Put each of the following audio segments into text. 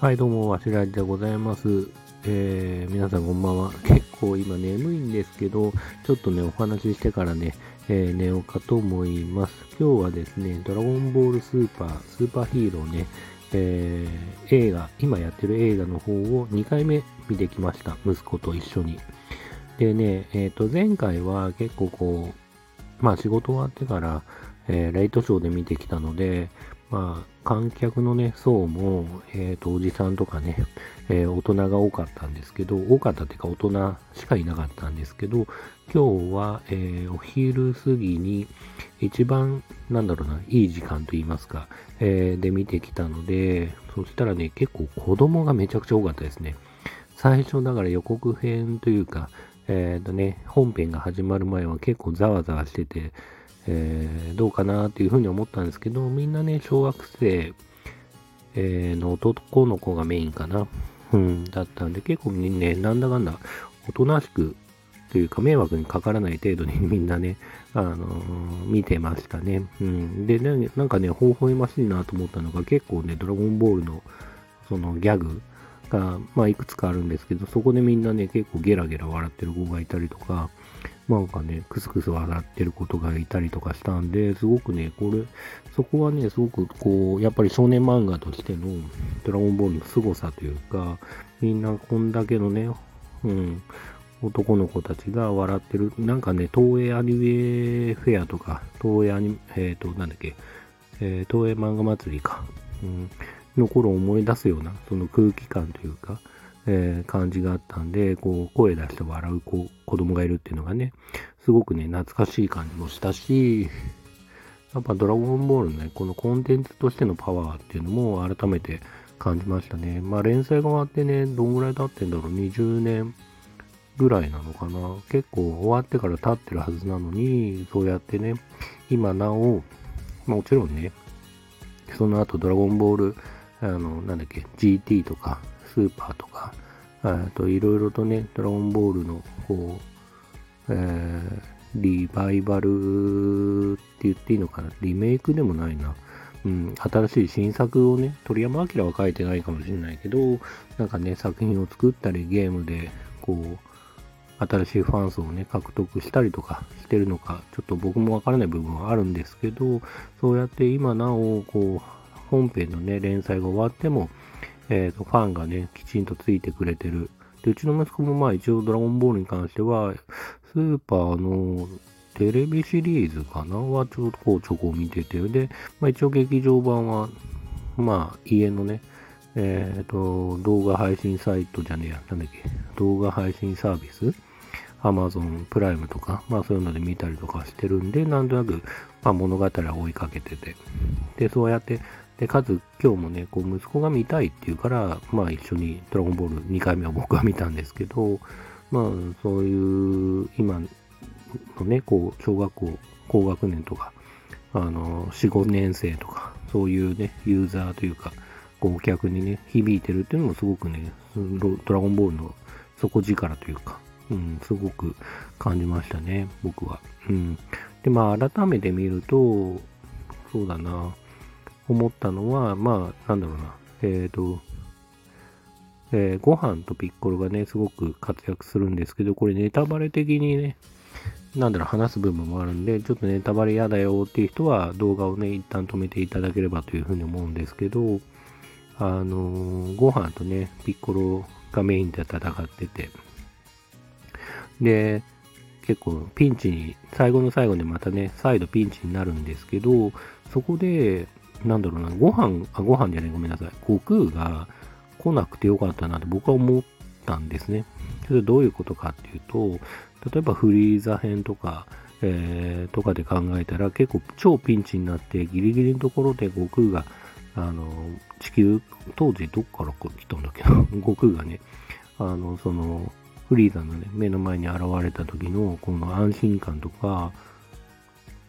はい、どうも、わしらじでございます。えー、皆さんこんばんは。結構今眠いんですけど、ちょっとね、お話ししてからね、えー、寝ようかと思います。今日はですね、ドラゴンボールスーパー、スーパーヒーローね、えー、映画、今やってる映画の方を2回目見てきました。息子と一緒に。でね、えっ、と、前回は結構こう、まあ仕事終わってから、えー、レイトショーで見てきたので、まあ、観客のね、層も、えっ、ー、と、おじさんとかね、えー、大人が多かったんですけど、多かったっていうか大人しかいなかったんですけど、今日は、えー、お昼過ぎに一番、なんだろうな、いい時間と言いますか、えで見てきたので、そしたらね、結構子供がめちゃくちゃ多かったですね。最初だから予告編というか、えっ、とね、本編が始まる前は結構ざわざわしてて、えー、どうかなっていうふうに思ったんですけど、みんなね、小学生、えー、の男の子がメインかな。うん、だったんで、結構ね、なんだかんだ、おとなしく、というか迷惑にかからない程度に みんなね、あのー、見てましたね。うん。で、ね、なんかね、微笑ましいなと思ったのが、結構ね、ドラゴンボールの、そのギャグが、まあ、いくつかあるんですけど、そこでみんなね、結構ゲラゲラ笑ってる子がいたりとか、なんかね、クスクス笑ってることがいたりとかしたんで、すごくね、これ、そこはね、すごくこう、やっぱり少年漫画としてのドラゴンボールの凄さというか、みんなこんだけのね、うん、男の子たちが笑ってる、なんかね、東映アニメフェアとか、東映アニメ、えっ、ー、と、なんだっけ、えー、東映漫画祭りか、うん、の頃を思い出すような、その空気感というか、えー、感じがあったんで、こう、声出して笑う子子供がいるっていうのがね、すごくね、懐かしい感じもしたし、やっぱドラゴンボールのね、このコンテンツとしてのパワーっていうのも改めて感じましたね。まあ連載が終わってね、どんぐらい経ってんだろう、20年ぐらいなのかな。結構終わってから経ってるはずなのに、そうやってね、今なお、もちろんね、その後ドラゴンボール、あの、なんだっけ、GT とか、スーパーとか、あといろいろとね、ドラゴンボールの、こう、えー、リバイバルって言っていいのかなリメイクでもないな。うん、新しい新作をね、鳥山明は書いてないかもしれないけど、なんかね、作品を作ったり、ゲームで、こう、新しいファン層をね、獲得したりとかしてるのか、ちょっと僕もわからない部分はあるんですけど、そうやって今なお、こう、本編のね、連載が終わっても、えっ、ー、と、ファンがね、きちんとついてくれてる。で、うちの息子もまあ一応ドラゴンボールに関しては、スーパーのテレビシリーズかな？はちょっとこうちょこ見てて、で、まあ一応劇場版は、まあ家のね、えっ、ー、と、動画配信サイトじゃねえや、なんだっけ、動画配信サービス？Amazon プライムとか、まあそういうので見たりとかしてるんで、なんとなく、まあ物語は追いかけてて。で、そうやって、で、かつ今日もね、こう息子が見たいって言うから、まあ一緒にドラゴンボール2回目は僕は見たんですけど、まあそういう今のね、こう小学校高学年とか、あの、4、5年生とか、そういうね、ユーザーというか、こうお客にね、響いてるっていうのもすごくね、ドラゴンボールの底力というか、うん、すごく感じましたね、僕は。うん。で、まあ改めて見ると、そうだな、思ったのは、まあ、なんだろうな、えっ、ー、と、えー、ご飯とピッコロがね、すごく活躍するんですけど、これネタバレ的にね、なんだろう、話す部分もあるんで、ちょっとネタバレ嫌だよっていう人は動画をね、一旦止めていただければというふうに思うんですけど、あのー、ご飯とね、ピッコロがメインで戦ってて、で、結構ピンチに、最後の最後でまたね、再度ピンチになるんですけど、そこで、なんだろうな、ご飯、あ、ご飯じゃない、ごめんなさい。悟空が来なくてよかったなって僕は思ったんですね。それどういうことかっていうと、例えばフリーザ編とか、えー、とかで考えたら結構超ピンチになってギリギリのところで悟空が、あの、地球、当時どっから来たんだっけな、悟空がね、あの、その、フリーザのね、目の前に現れた時のこの安心感とか、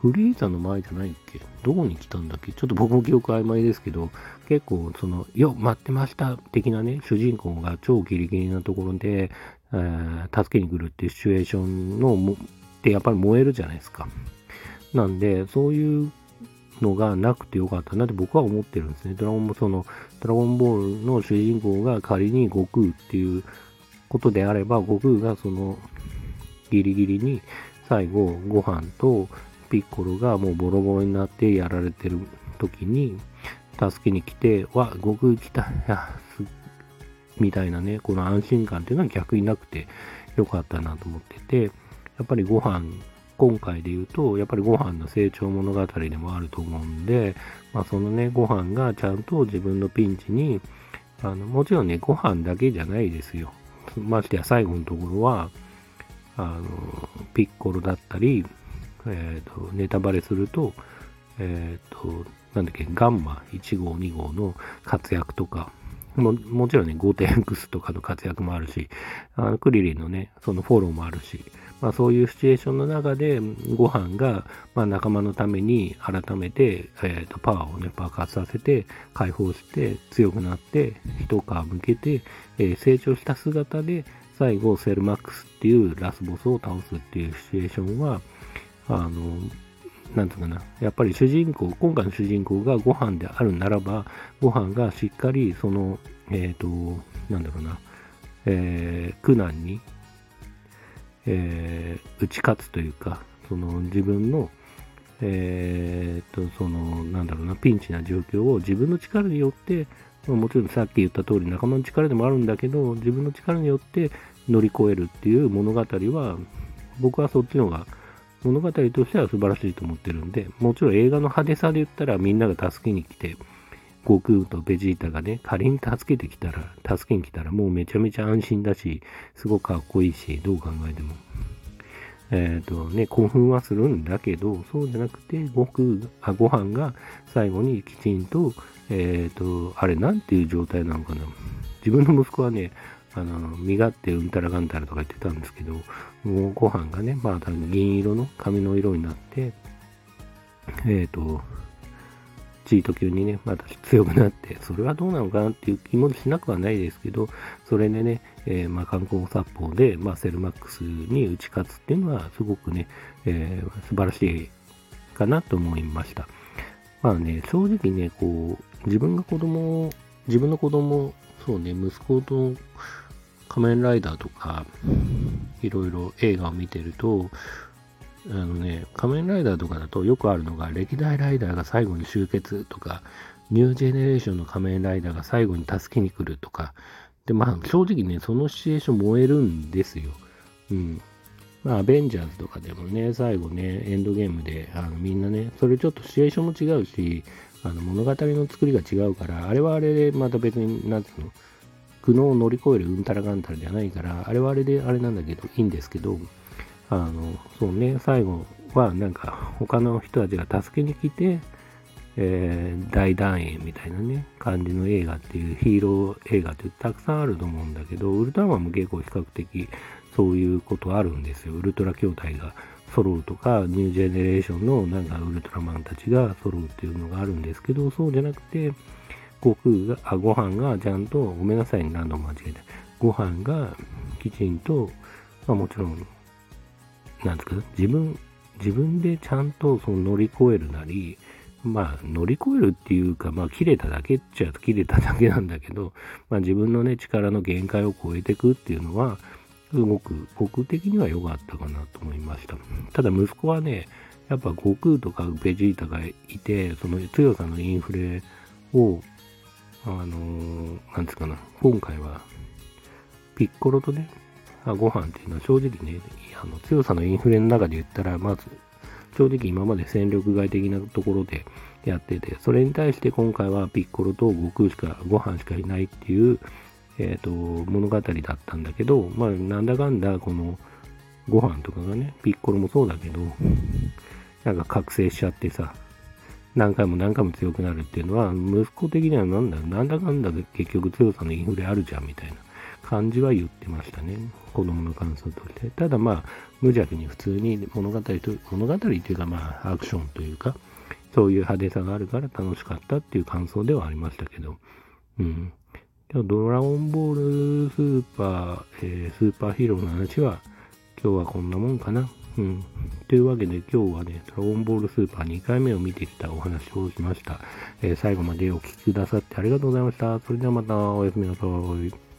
フリーザの前じゃないっけ？どこに来たんだっけ？ちょっと僕も記憶曖昧ですけど、結構その、よ、待ってました的なね、主人公が超ギリギリなところで、えー、助けに来るっていうシチュエーションのも、ってやっぱり燃えるじゃないですか。なんで、そういうのがなくてよかったなって僕は思ってるんですね。ドラゴンもその、ドラゴンボールの主人公が仮に悟空っていうことであれば、悟空がその、ギリギリに最後、ご飯とピッコロがもうボロボロになってやられてる時に、助けに来て、わ、悟空来た、や、みたいなね、この安心感っていうのは逆になくてよかったなと思ってて、やっぱりご飯今回で言うと、やっぱりご飯の成長物語でもあると思うんで、まあ、そのね、ご飯がちゃんと自分のピンチに、あの、もちろんね、ご飯だけじゃないですよ。ましてや最後のところは、あの、ピッコロだったり、えっ、ー、と、ネタバレすると、えっ、ー、と、なんだっけ、ガンマ1号2号の活躍とか、ももちろんね、5.x とかの活躍もあるし、あのクリリンのね、そのフォローもあるし、まあ、そういうシチュエーションの中で、ご飯が、まあ、仲間のために改めて、えー、とパワーをね、爆発させて、解放して、強くなって、一皮向けて、えー、成長した姿で、最後、セルマックスっていうラスボスを倒すっていうシチュエーションは、あの、なんつうかな、やっぱり主人公、今回の主人公がご飯であるならば、ご飯がしっかり、その、えっ、ー、と、なんだろうな、えー、苦難にえー、打ち勝つというか、その自分の、えー、と、その、なんだろうな、ピンチな状況を自分の力によって、もちろんさっき言った通り仲間の力でもあるんだけど、自分の力によって乗り越えるっていう物語は、僕はそっちの方が物語としては素晴らしいと思ってるんで、もちろん映画の派手さで言ったらみんなが助けに来て、悟空とベジータがね、仮に助けてきたら、助けに来たらもうめちゃめちゃ安心だし、すごくかっこいいし、どう考えても。えっ、ー、とね、興奮はするんだけど、そうじゃなくて、悟空、あ、ご飯が最後にきちんと、えっ、ー、と、あれ、なんていう状態なのかな。自分の息子はね、あの、身勝手うんたらがんたらとか言ってたんですけど、もうご飯がね、まあ、銀色の髪の色になって、えっ、ー、と、チート級にね、また強くなって、それはどうなのかなっていう気もしなくはないですけど、それでね、えー、まあ、観光殺法で、まあ、セルマックスに打ち勝つっていうのは、すごくね、えー、素晴らしいかなと思いました。まあね、正直ね、こう、自分が子供自分の子供そうね、息子と仮面ライダーとか、いろいろ映画を見てると、あのね、仮面ライダーとかだとよくあるのが、歴代ライダーが最後に集結とか、ニュージェネレーションの仮面ライダーが最後に助けに来るとか、で、まあ正直ね、そのシチュエーション燃えるんですよ。うん。まあ、アベンジャーズとかでもね、最後ね、エンドゲームで、あのみんなね、それちょっとシチュエーションも違うし、あの物語の作りが違うから、あれはあれでまた別に、なんつうの、苦悩を乗り越えるうんたらがんたらじゃないから、あれはあれであれなんだけど、いいんですけど、あの、そうね、最後はなんか他の人たちが助けに来て、えー、大団円みたいなね、感じの映画っていう、ヒーロー映画ってたくさんあると思うんだけど、ウルトラマンも結構比較的そういうことあるんですよ。ウルトラ兄弟が揃うとか、ニュージェネレーションのなんかウルトラマンたちが揃うっていうのがあるんですけど、そうじゃなくて、悟空が、あ、ご飯がちゃんと、ごめんなさい、何度も間違えた。ご飯がきちんと、まあもちろんなんですか、自分、自分でちゃんとその乗り越えるなり、まあ、乗り越えるっていうか、まあ、切れただけっちゃ切れただけなんだけど、まあ、自分のね、力の限界を超えていくっていうのは、すごく僕的には良かったかなと思いました。ただ、息子はね、やっぱ悟空とかベジータがいて、その強さのインフレを、あのー、なんつうかな、今回は、ピッコロとね、ご飯っていうのは正直ね、あの強さのインフレの中で言ったら、まず、正直今まで戦力外的なところでやってて、それに対して今回はピッコロと悟空しか、ご飯しかいないっていう、えっ、ー、と、物語だったんだけど、まあ、なんだかんだ、この、ご飯とかがね、ピッコロもそうだけど、なんか覚醒しちゃってさ、何回も何回も強くなるっていうのは、息子的にはなんだ、なんだかんだ結局強さのインフレあるじゃんみたいな感じは言ってましたね。子供の感想として。ただまあ、無邪気に普通に物語と、物語というかまあ、アクションというか、そういう派手さがあるから楽しかったっていう感想ではありましたけど、うん。今日ドラゴンボールスーパー、えー、スーパーヒーローの話は、今日はこんなもんかな。うん。というわけで今日はね、ドラゴンボールスーパー2回目を見てきたお話をしました。えー、最後までお聴きくださってありがとうございました。それではまたおやすみなさい。